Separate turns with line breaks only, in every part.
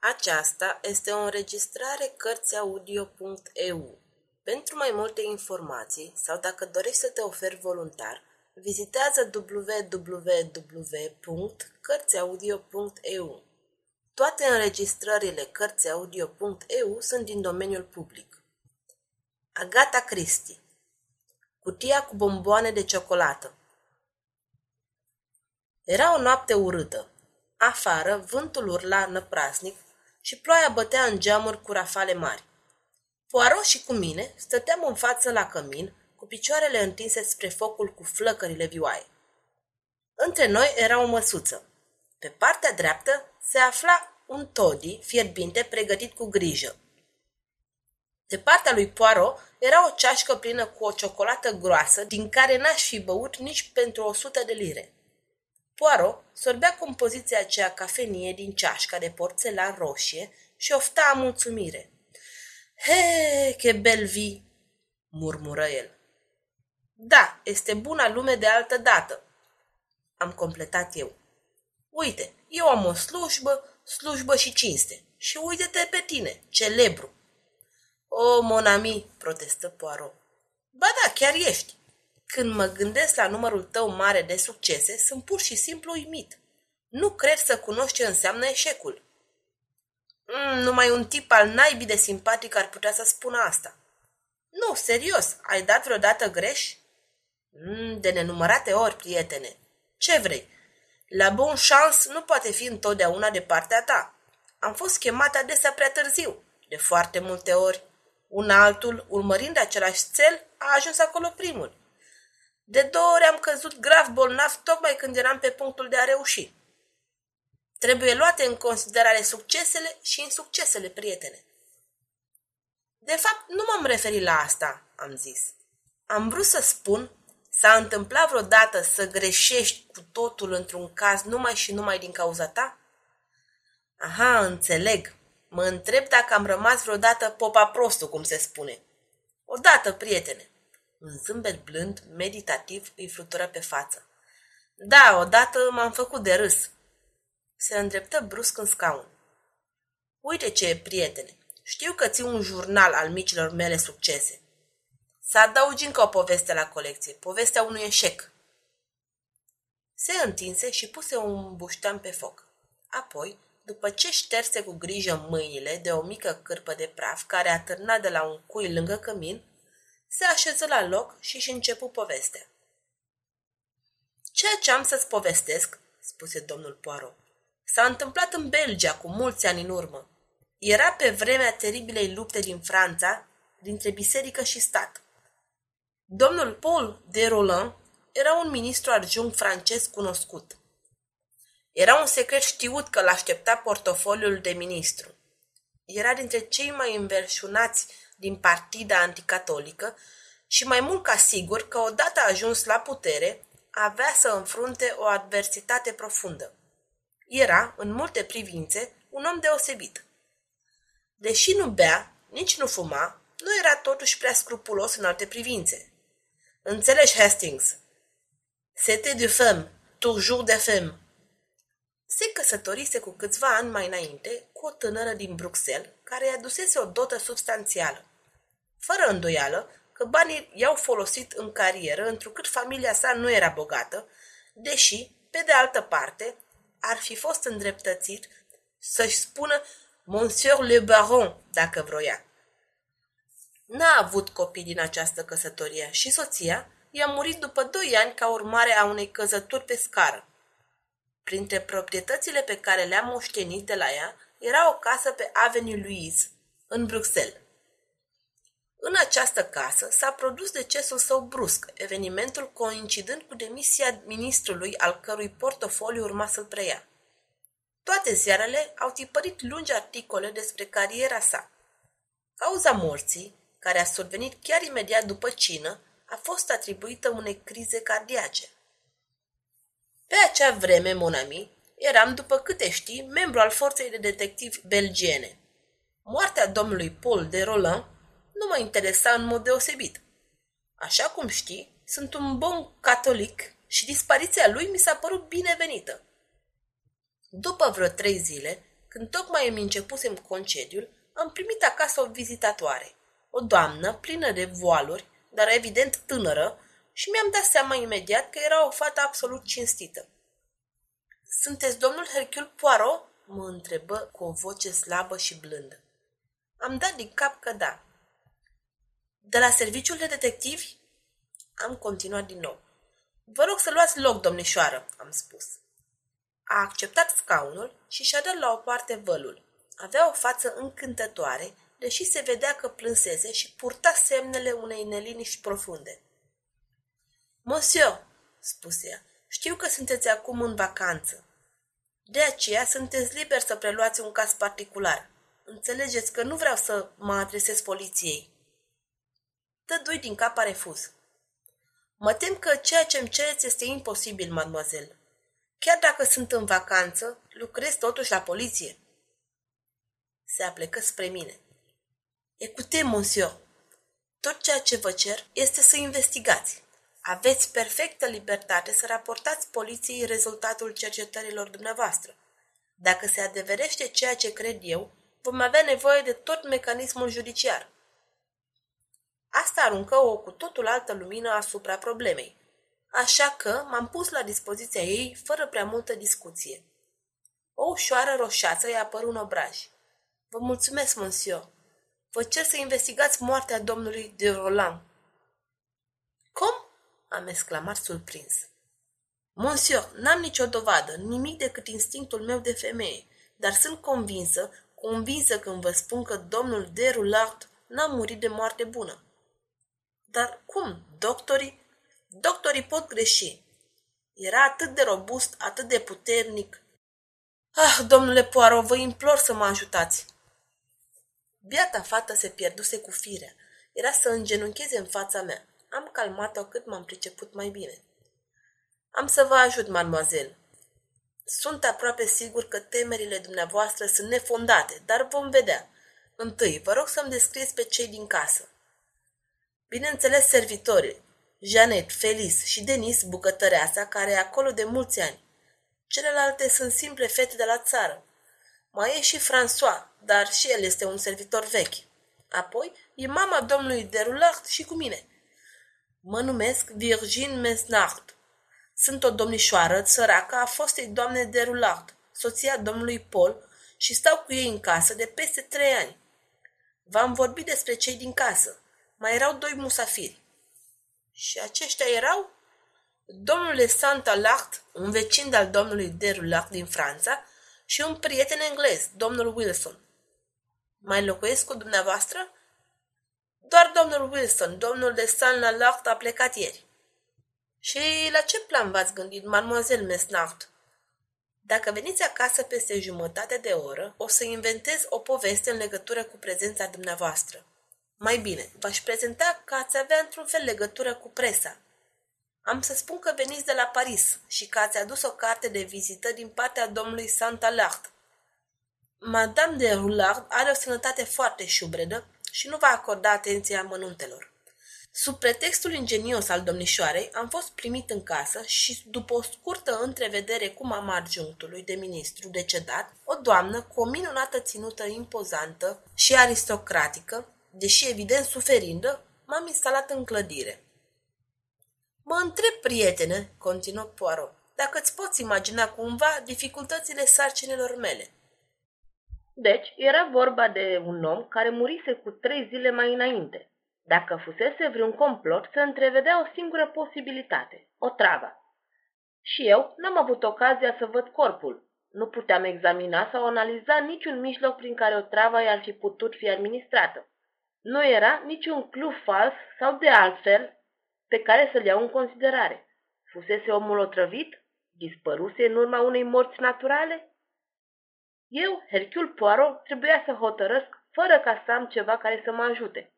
Aceasta este o înregistrare Cărțiaudio.eu. Pentru mai multe informații sau dacă dorești să te oferi voluntar, vizitează www.cărțiaudio.eu. Toate înregistrările Cărțiaudio.eu sunt din domeniul public. Agata Christie Cutia cu bomboane de ciocolată Era o noapte urâtă. Afară, vântul urla năprasnic și ploaia bătea în geamuri cu rafale mari. Poirot și cu mine stăteam în față la cămin, cu picioarele întinse spre focul cu flăcările vioaie. Între noi era o măsuță. Pe partea dreaptă se afla un toddy fierbinte pregătit cu grijă. De partea lui Poirot era o ceașcă plină cu o ciocolată groasă, din care n-aș fi băut nici pentru o sută de lire. Poirot sorbea compoziția aceea cafenie din ceașca de porțelan roșie și ofta a mulțumire. He, ce bel vi, murmură el. Da, este buna lume de altă dată, am completat eu. Uite, eu am o slujbă, slujbă și cinste. Și uite-te pe tine, celebru. O, mon ami, protestă Poirot. Ba da, chiar ești. Când mă gândesc la numărul tău mare de succese, sunt pur și simplu uimit. Nu cred să cunoști ce înseamnă eșecul. Mm, numai un tip al naibii de simpatic ar putea să spună asta. Nu, serios, ai dat vreodată greș? Mm, de nenumărate ori, prietene. Ce vrei? La bon chance nu poate fi întotdeauna de partea ta. Am fost chemat adesea prea târziu, de foarte multe ori. Un altul, urmărind același cel, a ajuns acolo primul. De două ori am căzut grav bolnav tocmai când eram pe punctul de a reuși. Trebuie luate în considerare succesele și insuccesele, prietene. De fapt, nu m-am referit la asta, am zis. Am vrut să spun, s-a întâmplat vreodată să greșești cu totul într-un caz numai și numai din cauza ta? Aha, înțeleg. Mă întreb dacă am rămas vreodată popa prostul, cum se spune. Odată, prietene. Un zâmbet blând, meditativ, îi flutură pe față. Da, odată m-am făcut de râs. Se îndreptă brusc în scaun. Uite ce, prietene, știu că ții un jurnal al micilor mele succese. Să adaugi încă o poveste la colecție, povestea unui eșec. Se întinse și puse un buștean pe foc. Apoi, după ce șterse cu grijă mâinile de o mică cârpă de praf care atârna de la un cui lângă cămin, se așeză la loc și își începu povestea. Ceea ce am să-ți povestesc, spuse domnul Poirot, s-a întâmplat în Belgia cu mulți ani în urmă. Era pe vremea teribilei lupte din Franța, dintre biserică și stat. Domnul Paul de Roland era un ministru adjunct francez cunoscut. Era un secret știut că l-aștepta portofoliul de ministru. Era dintre cei mai înverșunați din partida anticatolică și mai mult ca sigur că odată ajuns la putere, avea să înfrunte o adversitate profundă. Era, în multe privințe, un om deosebit. Deși nu bea, nici nu fuma, nu era totuși prea scrupulos în alte privințe. Înțelegi, Hastings? C'était de femme, toujours de femme. Se căsătorise cu câțiva ani mai înainte cu o tânără din Bruxelles, care i-a dusese o dotă substanțială. Fără îndoială că banii i-au folosit în carieră, întrucât familia sa nu era bogată, deși, pe de altă parte, ar fi fost îndreptățit să-și spună Monsieur le Baron, dacă vroia. N-a avut copii din această căsătorie și soția i-a murit după doi ani ca urmare a unei căzături pe scară. Printre proprietățile pe care le-a moștenit de la ea era o casă pe Avenue Louise, în Bruxelles. În această casă s-a produs decesul său brusc, evenimentul coincidând cu demisia ministrului al cărui portofoliu urma să-l preia. Toate ziarele au tipărit lungi articole despre cariera sa. Cauza morții, care a survenit chiar imediat după cină, a fost atribuită unei crize cardiace. Pe acea vreme, Monami, eram, după câte știi, membru al forței de detectivi belgiene. Moartea domnului Paul de Roland nu mă interesa în mod deosebit. Așa cum știi, sunt un bun catolic și dispariția lui mi s-a părut binevenită. După vreo trei zile, Când tocmai îmi începusem concediul, am primit acasă o vizitatoare, o doamnă plină de voaluri, dar evident tânără, și mi-am dat seama imediat că era o fată absolut cinstită. Sunteți domnul Hercule Poirot?" mă întrebă cu o voce slabă și blândă. Am dat din cap că da. De la serviciul de detectivi? Am continuat din nou. Vă rog să luați loc, domnișoară, am spus. A acceptat scaunul și și-a dat la o parte vălul. Avea o față încântătoare, deși se vedea că plânseze și purta semnele unei neliniști profunde. Monsieur, spuse ea, știu că sunteți acum în vacanță. De aceea sunteți liber să preluați un caz particular. Înțelegeți că nu vreau să mă adresez poliției. Tădui din cap a refuz. Mă tem că ceea ce îmi cereți este imposibil, mademoiselle. Chiar dacă sunt în vacanță, lucrez totuși la poliție. Se aplecă spre mine. Ecute, monsieur, tot ceea ce vă cer este să investigați. Aveți perfectă libertate să raportați poliției rezultatul cercetărilor dumneavoastră. Dacă se adeverește ceea ce cred eu, vom avea nevoie de tot mecanismul judiciar. Asta aruncă o cu totul altă lumină asupra problemei. Așa că m-am pus la dispoziția ei fără prea multă discuție. O ușoară roșață i-a apărut în obraj. Vă mulțumesc, monsieur. Vă cer să investigați moartea domnului de Roland. Cum? am exclamat surprins. Monsieur, n-am nicio dovadă, nimic decât instinctul meu de femeie, dar sunt convinsă, convinsă când vă spun că domnul de Roulard n-a murit de moarte bună. Dar cum? Doctorii? Doctorii pot greși. Era atât de robust, atât de puternic. Ah, domnule Poirot, vă implor să mă ajutați. Biata fată se pierduse cu firea. Era să îngenuncheze în fața mea. Am calmat-o cât m-am priceput mai bine. Am să vă ajut, mademoiselle. Sunt aproape sigur că temerile dumneavoastră sunt nefondate, dar vom vedea. Întâi, vă rog să-mi descrieți pe cei din casă. Bineînțeles, servitorii, Janet, Felice și Denis, bucătăreasa, care e acolo de mulți ani. Celelalte sunt simple fete de la țară. Mai e și François, dar și el este un servitor vechi. Apoi e mama domnului Derulard și cu mine. Mă numesc Virgin Mesnard. Sunt o domnișoară săracă a fostei doamne Derulard, soția domnului Paul, și stau cu ei în casă de peste trei ani. V-am vorbit despre cei din casă. Mai erau doi musafiri. Și aceștia erau domnul de Santa Lart, un vecin al domnului Derulard din Franța, și un prieten englez, domnul Wilson. Mai locuiesc cu dumneavoastră? Doar domnul Wilson, domnul de Santa Lart a plecat ieri. Și la ce plan v-ați gândit, mademoiselle Mesnard? Dacă veniți acasă peste jumătate de oră, o să inventez o poveste în legătură cu prezența dumneavoastră. Mai bine, v-aș prezenta că ați avea într-un fel legătură cu presa. Am să spun că veniți de la Paris și că ați adus o carte de vizită din partea domnului Saint-Alard. Madame de Roulard are o sănătate foarte șubredă și nu va acorda atenția mănuntelor. Sub pretextul ingenios al domnișoarei, am fost primit în casă și, după o scurtă întrevedere cu mama adjunctului de ministru decedat, o doamnă cu o minunată ținută impozantă și aristocratică, deși evident suferindă, m-am instalat în clădire. Mă întreb, prietene, continuă Poirot, dacă îți poți imagina cumva dificultățile sarcinilor mele. Deci, era vorba de un om care murise cu trei zile mai înainte. Dacă fusese vreun complot, se întrevedea o singură posibilitate, o travă. Și eu n-am avut ocazia să văd corpul. Nu puteam examina sau analiza niciun mijloc prin care o travă i-ar fi putut fi administrată. Nu era niciun clu fals sau de altfel pe care să-l iau în considerare. Fusese omul otrăvit? Dispăruse în urma unei morți naturale? Eu, Hercule Poirot, trebuia să hotărăsc fără ca să am ceva care să mă ajute.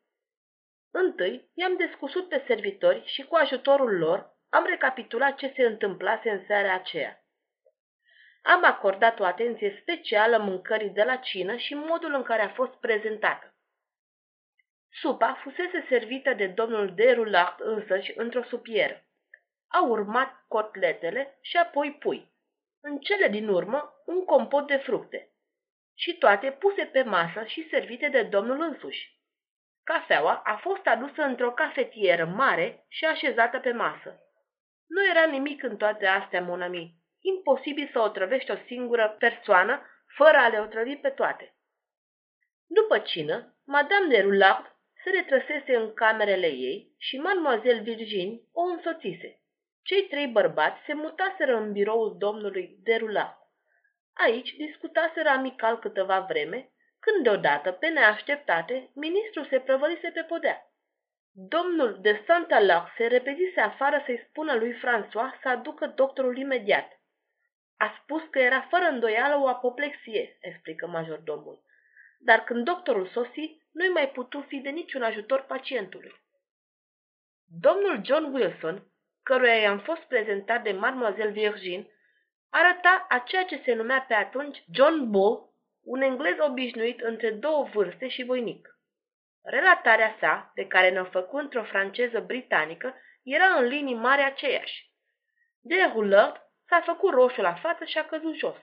Întâi i-am descusut pe servitori și cu ajutorul lor am recapitulat ce se întâmplase în seara aceea. Am acordat o atenție specială mâncării de la cină și modul în care a fost prezentată. Supa fusese servită de domnul de Rulard însăși într-o supieră. Au urmat cotletele și apoi pui. În cele din urmă, un compot de fructe. și toate puse pe masă și servite de domnul însuși. Cafeaua a fost adusă într-o cafetieră mare și așezată pe masă. Nu era nimic în toate astea, monami. Imposibil să otrăvești o singură persoană fără a le otrăvi pe toate. După cină, Madame de Roulard se retrăsese în camerele ei și Mademoiselle Virginie o însoțise. Cei trei bărbați se mutaseră în biroul domnului de Roulard. Aici discutaseră amical câteva vreme, când deodată, pe neașteptate, ministrul se prăvălise pe podea. Domnul de Saint-Alard se repezise afară să-i spună lui François să aducă doctorul imediat. A spus că era fără îndoială o apoplexie, explică majordomul. Dar când doctorul sosi, nu-i mai putu fi de niciun ajutor pacientului. Domnul John Wilson, căruia i-am fost prezentat de Mademoiselle Virgin, arăta a ceea ce se numea pe atunci John Bull, un englez obișnuit între două vârste și voinic. Relatarea sa, pe care ne-o făcut într-o franceză britanică, era în linii mari aceeași. De Roulard s-a făcut roșu la față și a căzut jos.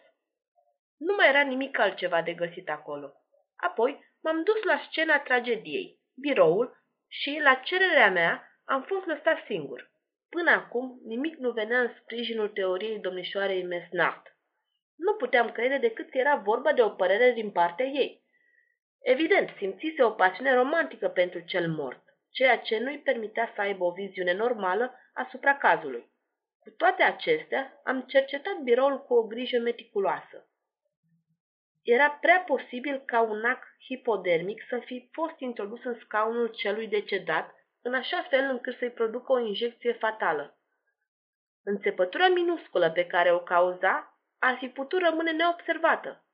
Nu mai era nimic altceva de găsit acolo. Apoi m-am dus la scena tragediei, biroul, și, la cererea mea, am fost lăsat singur. Până acum, nimic nu venea în sprijinul teoriei domnișoarei Mesnard. Nu puteam crede decât că era vorba de o părere din partea ei. Evident, simțise o pasiune romantică pentru cel mort, ceea ce nu-i permitea să aibă o viziune normală asupra cazului. Cu toate acestea, am cercetat biroul cu o grijă meticuloasă. Era prea posibil ca un ac hipodermic să fi fost introdus în scaunul celui decedat, în așa fel încât să-i producă o injecție fatală. Înțepătura minusculă pe care o cauza ar fi putut rămâne neobservată,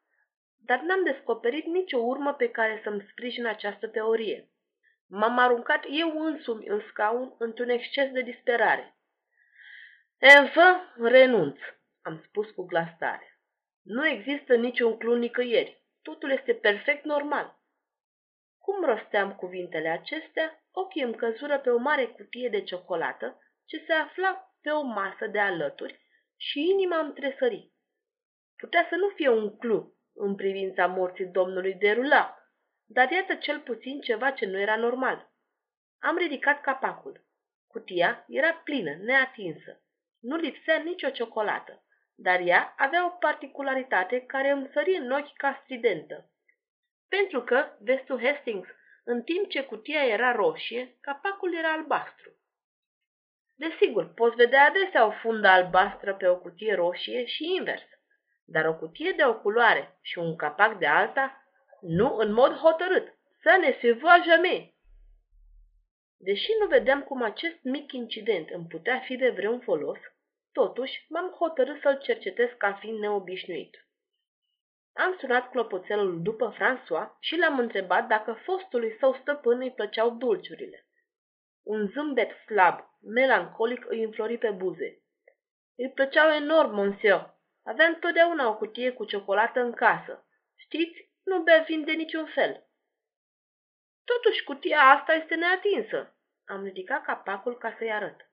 dar n-am descoperit nicio urmă pe care să-mi sprijin această teorie. M-am aruncat eu însumi în scaun într-un exces de disperare. Enfin, renunț, am spus cu glas tare. Nu există niciun clun nicăieri. Totul este perfect normal. Cum rosteam cuvintele acestea, ochii îmi căzură pe o mare cutie de ciocolată ce se afla pe o masă de alături și inima îmi tresări. Putea să nu fie un clu în privința morții domnului de Rula, dar iată cel puțin ceva ce nu era normal. Am ridicat capacul. Cutia era plină, neatinsă. Nu lipsea nicio ciocolată dar ea avea o particularitate care îmi sări în ochi ca stridentă. Pentru că, vezi tu, Hastings, în timp ce cutia era roșie, capacul era albastru. Desigur, poți vedea adesea o fundă albastră pe o cutie roșie și invers, dar o cutie de o culoare și un capac de alta, nu în mod hotărât. Să ne se voa jamais. Deși nu vedeam cum acest mic incident îmi putea fi de vreun folos, Totuși, m-am hotărât să-l cercetez ca fiind neobișnuit. Am sunat clopoțelul după François și l-am întrebat dacă fostului său stăpân îi plăceau dulciurile. Un zâmbet slab, melancolic îi înflori pe buze. Îi plăceau enorm, monsieur. Avea întotdeauna o cutie cu ciocolată în casă. Știți, nu bea vin de niciun fel. Totuși, cutia asta este neatinsă. Am ridicat capacul ca să-i arăt.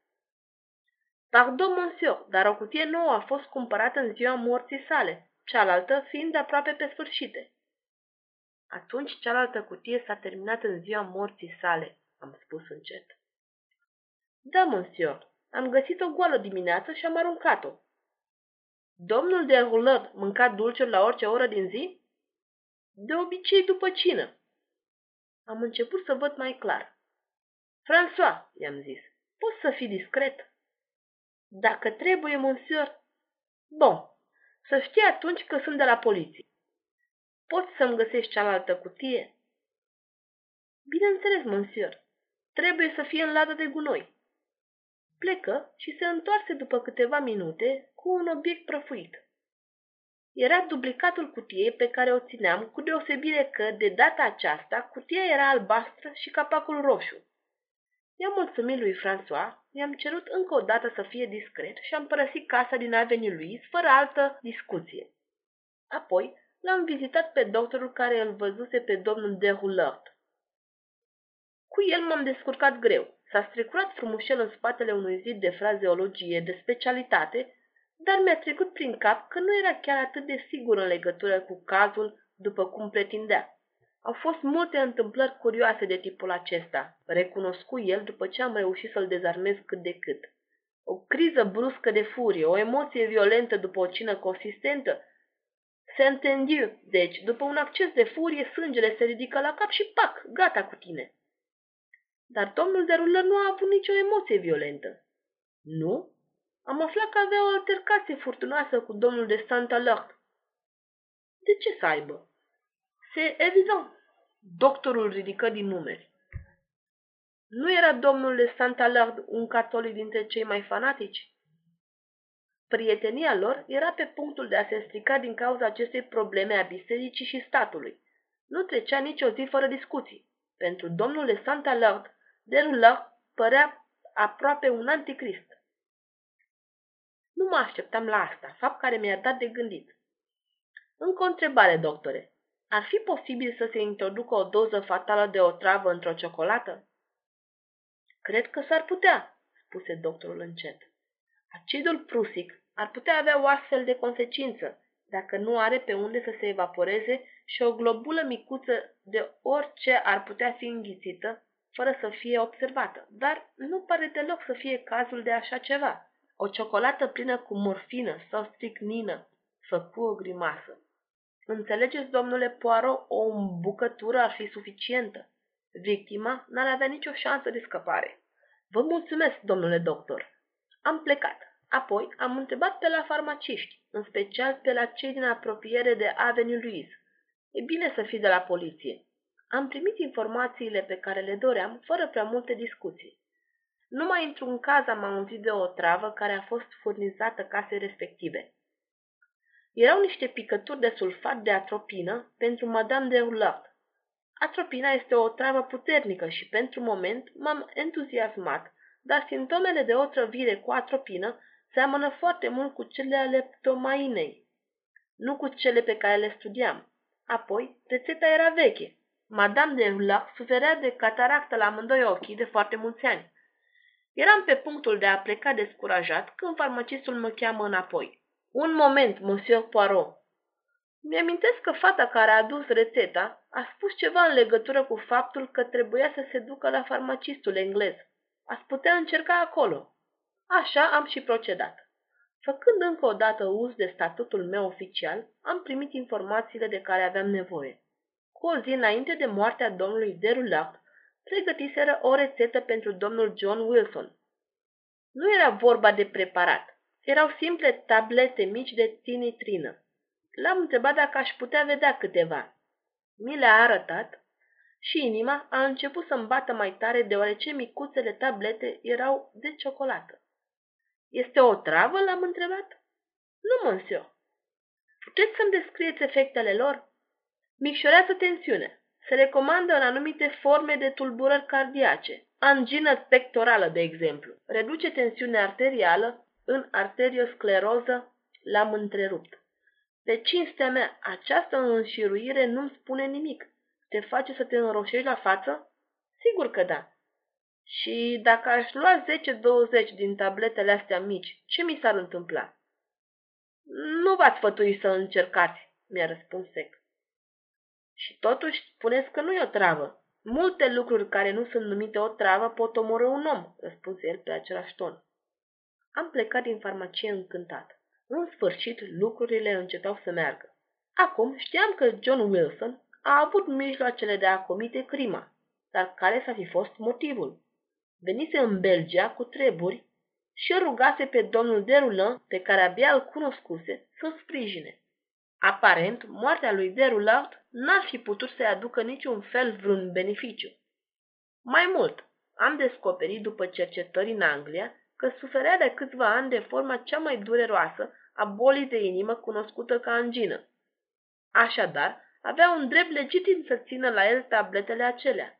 Pardon, monsieur, dar o cutie nouă a fost cumpărată în ziua morții sale, cealaltă fiind aproape pe sfârșite. Atunci cealaltă cutie s-a terminat în ziua morții sale, am spus încet. Da, monsieur, am găsit o goală dimineață și am aruncat-o. Domnul de Roulard mânca dulciuri la orice oră din zi? De obicei după cină. Am început să văd mai clar. François, i-am zis, poți să fii discret? Dacă trebuie, monsieur... Bun, să știi atunci că sunt de la poliție. Poți să-mi găsești cealaltă cutie? Bineînțeles, monsieur. Trebuie să fie în ladă de gunoi. Plecă și se întoarse după câteva minute cu un obiect prăfuit. Era duplicatul cutiei pe care o țineam, cu deosebire că, de data aceasta, cutia era albastră și capacul roșu. I-am mulțumit lui François, i-am cerut încă o dată să fie discret și am părăsit casa din Avenue Louise fără altă discuție. Apoi l-am vizitat pe doctorul care îl văzuse pe domnul de Roulard. Cu el m-am descurcat greu. S-a strecurat frumușel în spatele unui zid de frazeologie de specialitate, dar mi-a trecut prin cap că nu era chiar atât de sigur în legătură cu cazul după cum pretindea. Au fost multe întâmplări curioase de tipul acesta, recunoscu el după ce am reușit să-l dezarmez cât de cât. O criză bruscă de furie, o emoție violentă după o cină consistentă. Se întendiu, deci, după un acces de furie, sângele se ridică la cap și pac, gata cu tine. Dar domnul de rulă nu a avut nicio emoție violentă. Nu? Am aflat că avea o altercație furtunoasă cu domnul de Santa Lart. De ce să aibă? Se evident. Doctorul ridică din numeri. Nu era domnul de Santa Lard un catolic dintre cei mai fanatici? Prietenia lor era pe punctul de a se strica din cauza acestei probleme a bisericii și statului. Nu trecea nicio zi fără discuții. Pentru domnul de Santa Lard, Derulard părea aproape un anticrist. Nu mă așteptam la asta, fapt care mi-a dat de gândit. Încă o întrebare, doctore. Ar fi posibil să se introducă o doză fatală de otravă într-o ciocolată? Cred că s-ar putea, spuse doctorul încet. Acidul prusic ar putea avea o astfel de consecință, dacă nu are pe unde să se evaporeze și o globulă micuță de orice ar putea fi înghițită, fără să fie observată. Dar nu pare deloc să fie cazul de așa ceva. O ciocolată plină cu morfină sau stricnină făcu o grimasă. Înțelegeți, domnule Poirot, o bucătură ar fi suficientă. Victima n-ar avea nicio șansă de scăpare. Vă mulțumesc, domnule doctor. Am plecat. Apoi am întrebat pe la farmaciști, în special pe la cei din apropiere de Avenue Louise. E bine să fii de la poliție. Am primit informațiile pe care le doream, fără prea multe discuții. Numai într-un caz am auzit de o travă care a fost furnizată casei respective. Erau niște picături de sulfat de atropină pentru Madame de Hulard. Atropina este o travă puternică și pentru moment m-am entuziasmat, dar simptomele de otrăvire cu atropină seamănă foarte mult cu cele ale ptomainei, nu cu cele pe care le studiam. Apoi, rețeta era veche. Madame de Hulard suferea de cataractă la amândoi ochii de foarte mulți ani. Eram pe punctul de a pleca descurajat când farmacistul mă cheamă înapoi. Un moment, monsieur Poirot. Mi-amintesc că fata care a adus rețeta a spus ceva în legătură cu faptul că trebuia să se ducă la farmacistul englez. Ați putea încerca acolo. Așa am și procedat. Făcând încă o dată uz de statutul meu oficial, am primit informațiile de care aveam nevoie. Cu o zi înainte de moartea domnului Derulac, pregătiseră o rețetă pentru domnul John Wilson. Nu era vorba de preparat, erau simple tablete mici de tinitrină. L-am întrebat dacă aș putea vedea câteva. Mi le-a arătat și inima a început să-mi bată mai tare deoarece micuțele tablete erau de ciocolată. Este o travă?" l-am întrebat. Nu, monsieur. Puteți să-mi descrieți efectele lor? Micșorează tensiune. Se recomandă în anumite forme de tulburări cardiace. Angină pectorală, de exemplu. Reduce tensiunea arterială, în arterioscleroză l-am întrerupt. Pe cinstea mea, această înșiruire nu-mi spune nimic. Te face să te înroșești la față? Sigur că da. Și dacă aș lua 10-20 din tabletele astea mici, ce mi s-ar întâmpla? Nu v-ați sfătui să încercați, mi-a răspuns sec. Și totuși spuneți că nu e o travă. Multe lucruri care nu sunt numite o travă pot omorâ un om, răspunse el pe același ton. Am plecat din farmacie încântat. În sfârșit, lucrurile încetau să meargă. Acum știam că John Wilson a avut mijloacele de a comite crima, dar care să fi fost motivul? Venise în Belgia cu treburi și rugase pe domnul Derulan, pe care abia îl cunoscuse, să sprijine. Aparent, moartea lui Derulard n-ar fi putut să-i aducă niciun fel vreun beneficiu. Mai mult, am descoperit după cercetări în Anglia că suferea de câțiva ani de forma cea mai dureroasă a bolii de inimă cunoscută ca angină. Așadar, avea un drept legitim să țină la el tabletele acelea.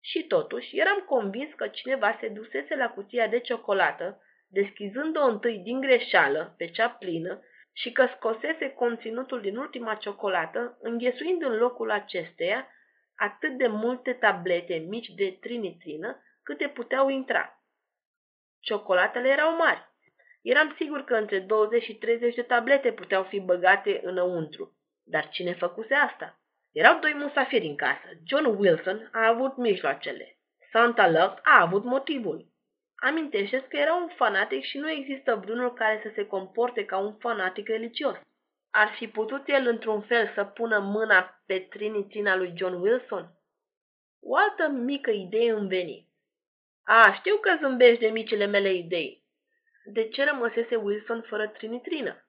Și totuși, eram convins că cineva se dusese la cutia de ciocolată, deschizând-o întâi din greșeală, pe cea plină, și că scosese conținutul din ultima ciocolată, înghesuind în locul acesteia atât de multe tablete mici de trinitrină câte puteau intra. Ciocolatele erau mari. Eram sigur că între 20 și 30 de tablete puteau fi băgate înăuntru. Dar cine făcuse asta? Erau doi musafiri în casă. John Wilson a avut mijloacele. Santa Lux a avut motivul. amintește că era un fanatic și nu există vreunul care să se comporte ca un fanatic religios. Ar fi putut el într-un fel să pună mâna pe trinitina lui John Wilson? O altă mică idee îmi veni. A, știu că zâmbești de micile mele idei. De ce rămăsese Wilson fără trinitrină?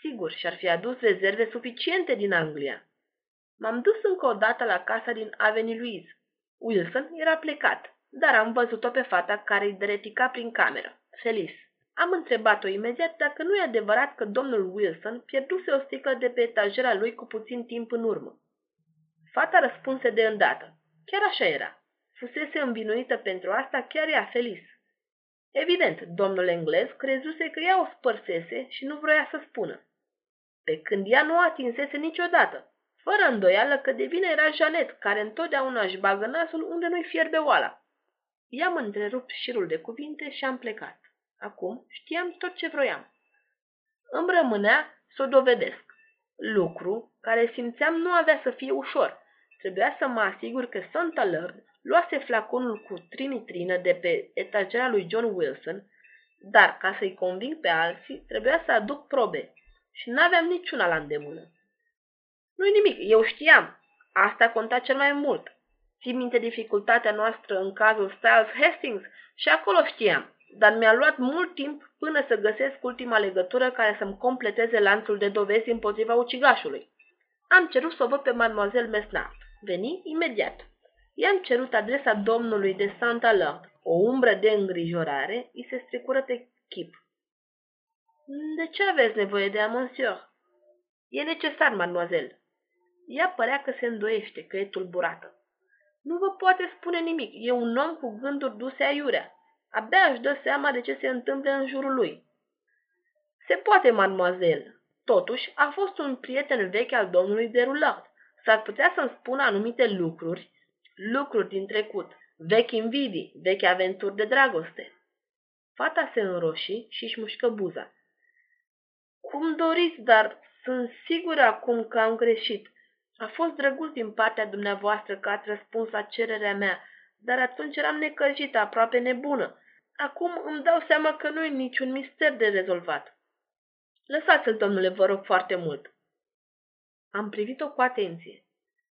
Sigur, și-ar fi adus rezerve suficiente din Anglia. M-am dus încă o dată la casa din Avenue Louise. Wilson era plecat, dar am văzut-o pe fata care îi dretica prin cameră, Felice. Am întrebat-o imediat dacă nu e adevărat că domnul Wilson pierduse o sticlă de pe etajera lui cu puțin timp în urmă. Fata răspunse de îndată. Chiar așa era. Fusese învinuită pentru asta chiar ea, Felice. Evident, domnul englez crezuse că ea o spărsese și nu vroia să spună. Pe când ea nu atinsese niciodată, fără îndoială că de vină era Janet, care întotdeauna își bagă nasul unde nu-i fierbe oala. I-am întrerupt șirul de cuvinte și am plecat. Acum știam tot ce vroiam. Îmi rămânea să o dovedesc. Lucru care simțeam nu avea să fie ușor. Trebuia să mă asigur că Santa Lord luase flaconul cu trinitrină de pe etagera lui John Wilson, dar ca să-i conving pe alții, trebuia să aduc probe și n-aveam niciuna la îndemână. Nu-i nimic, eu știam. Asta conta cel mai mult. Ții minte dificultatea noastră în cazul Styles Hastings? Și acolo știam, dar mi-a luat mult timp până să găsesc ultima legătură care să-mi completeze lanțul de dovezi împotriva ucigașului. Am cerut să o văd pe Mademoiselle Mesnard. Veni imediat. I-am cerut adresa domnului de Santa Lord. O umbră de îngrijorare îi se strecură pe chip. De ce aveți nevoie de ea, monsieur? E necesar, mademoiselle. Ea părea că se îndoiește, că e tulburată. Nu vă poate spune nimic. E un om cu gânduri duse aiurea. Abia își dă seama de ce se întâmplă în jurul lui. Se poate, mademoiselle. Totuși, a fost un prieten vechi al domnului de Roulard. S-ar putea să-mi spună anumite lucruri, lucruri din trecut, vechi invidii, vechi aventuri de dragoste. Fata se înroși și își mușcă buza. Cum doriți, dar sunt sigură acum că am greșit. A fost drăguț din partea dumneavoastră că ați răspuns la cererea mea, dar atunci eram necăjită, aproape nebună. Acum îmi dau seama că nu e niciun mister de rezolvat. Lăsați-l, domnule, vă rog foarte mult. Am privit-o cu atenție.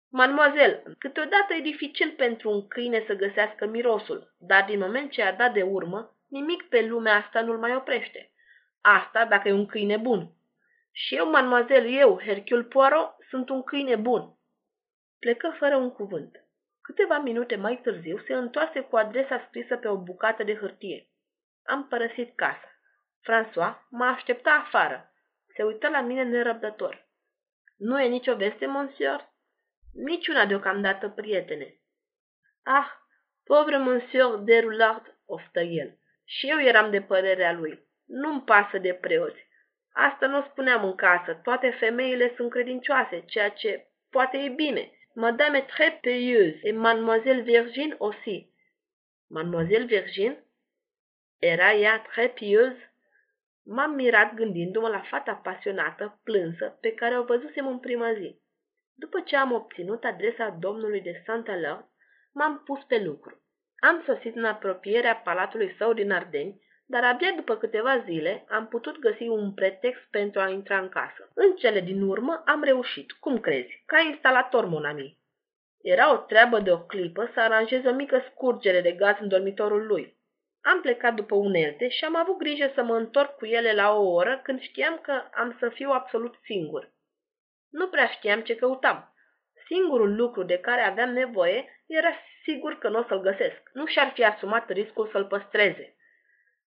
Mademoiselle, câteodată e dificil pentru un câine să găsească mirosul, dar din moment ce a dat de urmă, nimic pe lumea asta nu-l mai oprește. Asta dacă e un câine bun. Și eu, mademoiselle, eu, Hercule Poirot, sunt un câine bun. Plecă fără un cuvânt. Câteva minute mai târziu se întoarse cu adresa scrisă pe o bucată de hârtie. Am părăsit casa. François mă aștepta afară. Se uită la mine nerăbdător. Nu e nicio veste, monsieur? Niciuna deocamdată, prietene. Ah, povră monsieur de Roulard, oftă el. Și eu eram de părerea lui. Nu-mi pasă de preoți. Asta nu spuneam în casă. Toate femeile sunt credincioase, ceea ce poate e bine. Madame est très pieuse et mademoiselle Virgin aussi. Mademoiselle Virgin? Era ea très pieuse? M-am mirat gândindu-mă la fata pasionată, plânsă, pe care o văzusem în prima zi. După ce am obținut adresa domnului de Saint-Alor, m-am pus pe lucru. Am sosit în apropierea palatului său din Ardeni, dar abia după câteva zile am putut găsi un pretext pentru a intra în casă. În cele din urmă am reușit, cum crezi, ca instalator, monami. Era o treabă de o clipă să aranjez o mică scurgere de gaz în dormitorul lui. Am plecat după unelte și am avut grijă să mă întorc cu ele la o oră când știam că am să fiu absolut singur. Nu prea știam ce căutam. Singurul lucru de care aveam nevoie era sigur că nu o să-l găsesc. Nu și-ar fi asumat riscul să-l păstreze.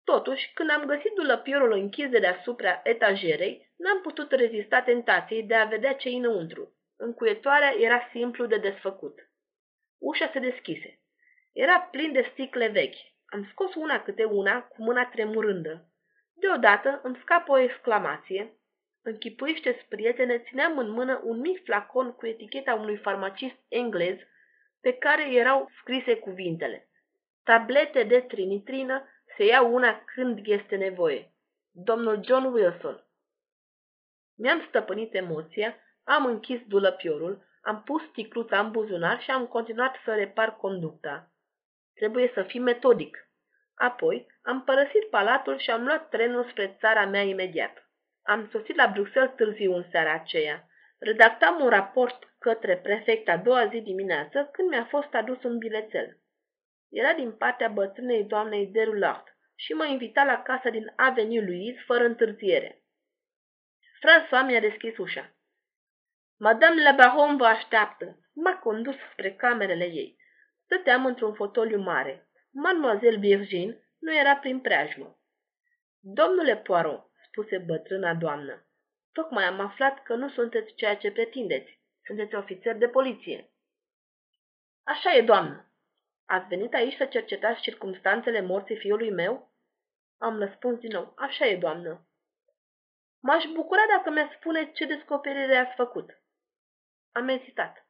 Totuși, când am găsit dulăpiorul închis de deasupra etajerei, n-am putut rezista tentației de a vedea ce înăuntru. Încuietoarea era simplu de desfăcut. Ușa se deschise. Era plin de sticle vechi. Am scos una câte una, cu mâna tremurândă. Deodată îmi scapă o exclamație. Închipuiește-ți, prietene, țineam în mână un mic flacon cu eticheta unui farmacist englez pe care erau scrise cuvintele. Tablete de trinitrină se ia una când este nevoie. Domnul John Wilson. Mi-am stăpânit emoția, am închis dulăpiorul, am pus sticluța în buzunar și am continuat să repar conducta. Trebuie să fii metodic. Apoi am părăsit palatul și am luat trenul spre țara mea imediat. Am sosit la Bruxelles târziu în seara aceea. Redactam un raport către prefect a doua zi dimineață când mi-a fost adus un bilețel. Era din partea bătrânei doamnei Derulart și mă invita la casa din Avenue Louise fără întârziere. François mi-a deschis ușa. Madame la Baron vă așteaptă. M-a condus spre camerele ei. Stăteam într-un fotoliu mare. Mademoiselle Virgin nu era prin preajmă. Domnule Poirot, spuse bătrâna doamnă, tocmai am aflat că nu sunteți ceea ce pretindeți. Sunteți ofițer de poliție. Așa e, doamnă. Ați venit aici să cercetați circumstanțele morții fiului meu? Am răspuns din nou. Așa e, doamnă. M-aș bucura dacă mi-ați spune ce descoperire ați făcut. Am ezitat.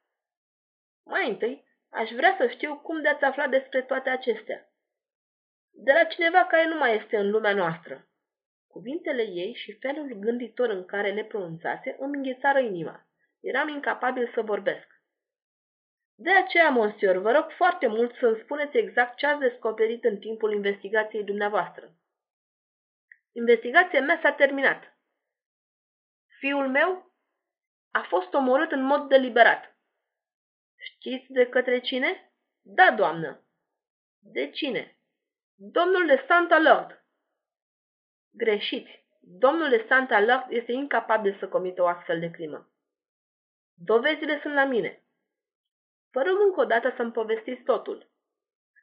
Mai întâi, aș vrea să știu cum de-ați aflat despre toate acestea. De la cineva care nu mai este în lumea noastră. Cuvintele ei și felul gânditor în care le pronunțase îmi înghețară inima. Eram incapabil să vorbesc. De aceea, monsieur, vă rog foarte mult să-mi spuneți exact ce ați descoperit în timpul investigației dumneavoastră. Investigația mea s-a terminat. Fiul meu a fost omorât în mod deliberat. Știți de către cine? Da, doamnă. De cine? Domnul de Santa Lord. Greșiți. Domnul de Santa Lord este incapabil să comită o astfel de crimă. Dovezile sunt la mine. Vă rog încă o dată să-mi povestiți totul.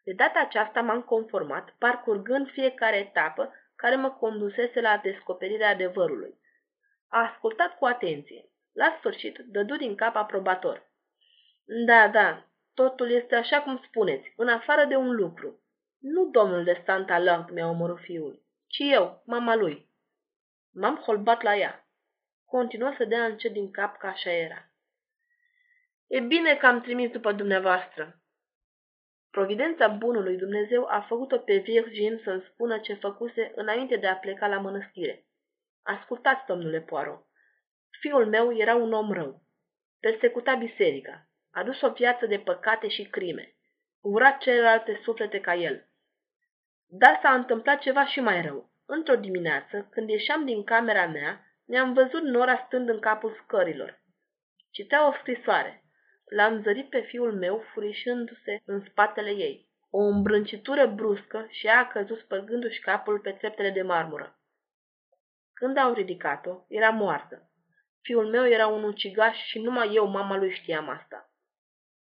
De data aceasta m-am conformat, parcurgând fiecare etapă care mă condusese la descoperirea adevărului. A ascultat cu atenție. La sfârșit, dădu din cap aprobator. Da, da, totul este așa cum spuneți, în afară de un lucru. Nu domnul de Santa Lang mi-a omorât fiul, ci eu, mama lui. M-am holbat la ea. Continuă să dea încet din cap că așa era. E bine că am trimis după dumneavoastră. Providența bunului Dumnezeu a făcut-o pe Virgin să-mi spună ce făcuse înainte de a pleca la mănăstire. Ascultați, domnule Poirot. Fiul meu era un om rău. Persecuta biserica. A dus o viață de păcate și crime. Ura celelalte suflete ca el. Dar s-a întâmplat ceva și mai rău. Într-o dimineață, când ieșeam din camera mea, ne-am văzut Nora stând în capul scărilor. Citea o scrisoare. L-am zărit pe fiul meu furișându-se în spatele ei. O îmbrâncitură bruscă și ea a căzut spărgându-și capul pe treptele de marmură. Când au ridicat-o, era moartă. Fiul meu era un ucigaș și numai eu, mama lui, știam asta.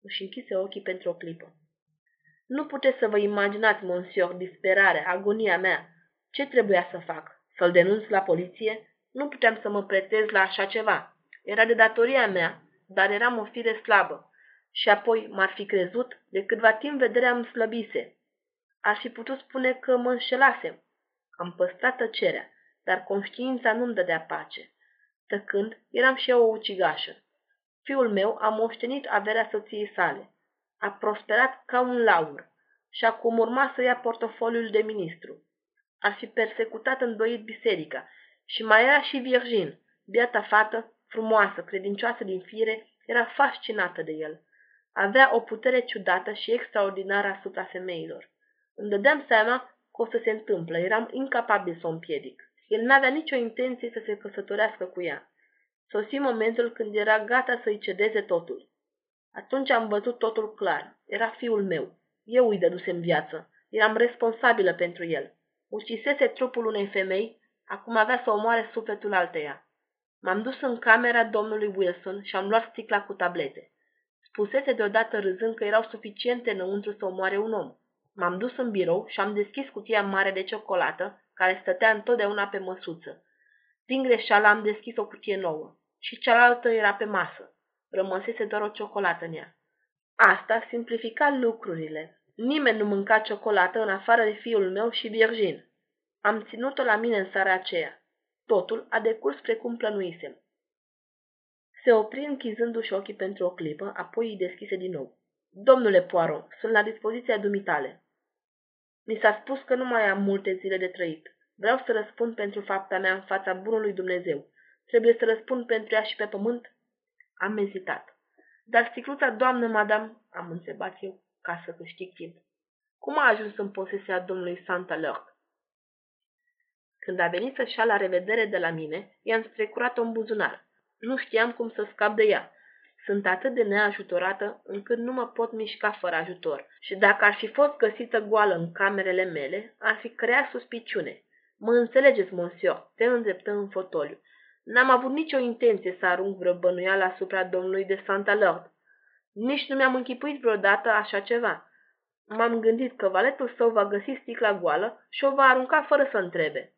Își închise ochii pentru o clipă. Nu puteți să vă imaginați, monsieur, disperarea, agonia mea. Ce trebuia să fac? Să-l denunț la poliție? Nu puteam să mă pretez la așa ceva. Era de datoria mea, dar eram o fire slabă. Și apoi m-ar fi crezut, de câtva timp vederea îmi slăbise. Ar fi putut spune că mă înșelasem. Am păstrat tăcerea, dar conștiința nu-mi dădea pace. Tăcând, eram și eu o ucigașă. Fiul meu a moștenit averea soției sale. A prosperat ca un laur și acum urma să ia portofoliul de ministru. Ar fi persecutat îndoit biserica și mai era și Virgin, biata fată, frumoasă, credincioasă din fire, era fascinată de el. Avea o putere ciudată și extraordinară asupra femeilor. Îmi dădeam seama că o să se întâmplă, eram incapabil să o împiedic. El n-avea nicio intenție să se căsătorească cu ea. Sosi momentul când era gata să-i cedeze totul. Atunci am văzut totul clar. Era fiul meu. Eu îi dădusem viață. Eram responsabilă pentru el. Ucisese trupul unei femei, acum avea să omoare sufletul alteia. M-am dus în camera domnului Wilson și am luat sticla cu tablete. Spusese deodată râzând că erau suficiente înăuntru să omoare un om. M-am dus în birou și am deschis cutia mare de ciocolată, care stătea întotdeauna pe măsuță. Din greșeală am deschis o cutie nouă și cealaltă era pe masă. Rămăsese doar o ciocolată în ea. Asta simplifica lucrurile. Nimeni nu mânca ciocolată în afară de fiul meu și Virgin. Am ținut-o la mine în seara aceea. Totul a decurs precum plănuisem. Se opri închizându-și ochii pentru o clipă, apoi îi deschise din nou. Domnule Poirot, sunt la dispoziția dumitale. Mi s-a spus că nu mai am multe zile de trăit. Vreau să răspund pentru fapta mea în fața bunului Dumnezeu. Trebuie să răspund pentru ea și pe pământ? Am ezitat. Dar sticluța, doamnă, madam, am întrebat eu, ca să câștig timp. Cum a ajuns în posesia domnului Santa Lord? Când a venit să-și la revedere de la mine, i-am strecurat-o în buzunar. Nu știam cum să scap de ea. Sunt atât de neajutorată încât nu mă pot mișca fără ajutor. Și dacă ar fi fost găsită goală în camerele mele, ar fi creat suspiciune. Mă înțelegeți, monsieur, te îndreptă în fotoliu. N-am avut nicio intenție să arunc vreo bănuială asupra domnului de Santa Lord. Nici nu mi-am închipuit vreodată așa ceva. M-am gândit că valetul său va găsi sticla goală și o va arunca fără să întrebe.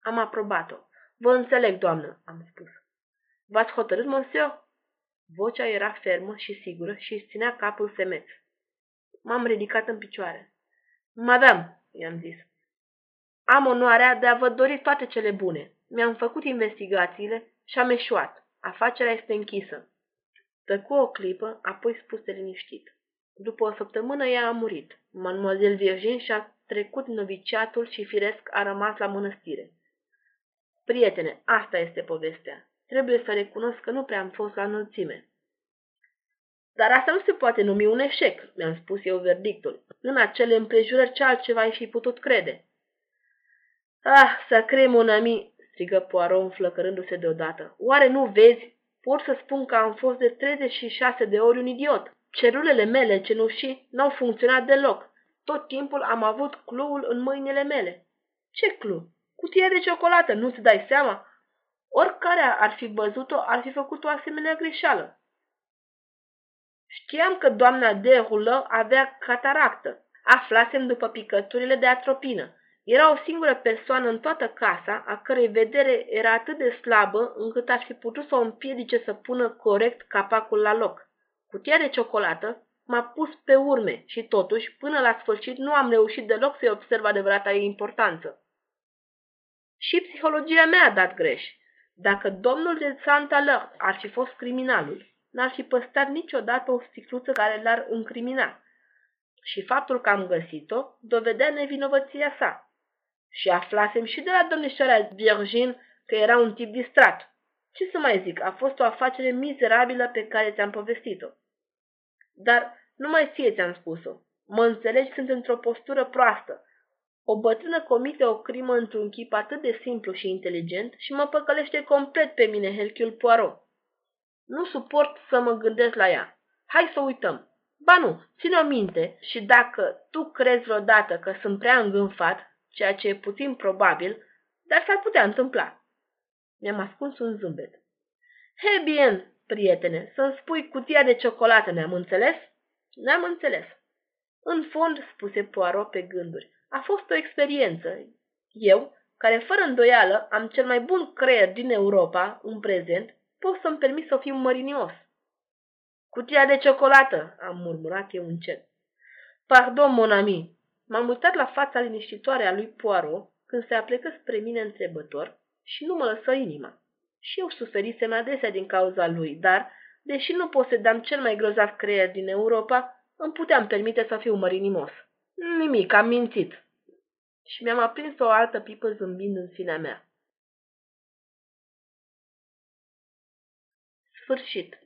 Am aprobat-o. Vă înțeleg, doamnă, am spus. V-ați hotărât, monsieur? Vocea era fermă și sigură și își ținea capul semeț. M-am ridicat în picioare. Madame, i-am zis, am onoarea de a vă dori toate cele bune. Mi-am făcut investigațiile și am eșuat. Afacerea este închisă. Tăcu o clipă, apoi spuse liniștit. După o săptămână ea a murit. Mademoiselle Virgin și-a trecut noviciatul și firesc a rămas la mănăstire. Prietene, asta este povestea. Trebuie să recunosc că nu prea am fost la înălțime. Dar asta nu se poate numi un eșec, mi-am spus eu verdictul. În acele împrejurări ce altceva ai fi putut crede? Ah, să crem un ami, strigă Poirot înflăcărându-se deodată. Oare nu vezi? Pot să spun că am fost de 36 de ori un idiot. Celulele mele cenușii n-au funcționat deloc. Tot timpul am avut cluul în mâinile mele. Ce clu? Cutie de ciocolată, nu-ți dai seama? Oricare ar fi văzut-o, ar fi făcut o asemenea greșeală. Știam că doamna de Rulă avea cataractă. Aflasem după picăturile de atropină. Era o singură persoană în toată casa, a cărei vedere era atât de slabă încât ar fi putut să o împiedice să pună corect capacul la loc. Cutia de ciocolată m-a pus pe urme și totuși, până la sfârșit, nu am reușit deloc să-i observ adevărata ei importanță. Și psihologia mea a dat greș. Dacă domnul de Santa Lăr ar fi fost criminalul, n-ar fi păstrat niciodată o sticluță care l-ar încrimina. Și faptul că am găsit-o dovedea nevinovăția sa. Și aflasem și de la domnișoara Virgin că era un tip distrat. Ce să mai zic, a fost o afacere mizerabilă pe care ți-am povestit-o. Dar numai ție ți-am spus-o. Mă înțelegi, sunt într-o postură proastă o bătrână comite o crimă într-un chip atât de simplu și inteligent și mă păcălește complet pe mine Hercule Poirot. Nu suport să mă gândesc la ea. Hai să uităm. Ba nu, ține-o minte și dacă tu crezi vreodată că sunt prea îngânfat, ceea ce e puțin probabil, dar s-ar putea întâmpla. Mi-am ascuns un zâmbet. He, bien, prietene, să-mi spui cutia de ciocolată, ne-am înțeles? Ne-am înțeles. În fond, spuse Poirot pe gânduri, a fost o experiență. Eu, care fără îndoială am cel mai bun creier din Europa în prezent, pot să-mi permit să fiu mărinios. Cutia de ciocolată, am murmurat eu încet. Pardon, mon ami. M-am uitat la fața liniștitoare a lui Poirot când se aplecă spre mine întrebător și nu mă lăsă inima. Și eu suferisem adesea din cauza lui, dar, deși nu posedam cel mai grozav creier din Europa, îmi puteam permite să fiu mărinimos. Nimic, am mințit. Și mi-am aprins o altă pipă zâmbind în sinea mea. Sfârșit.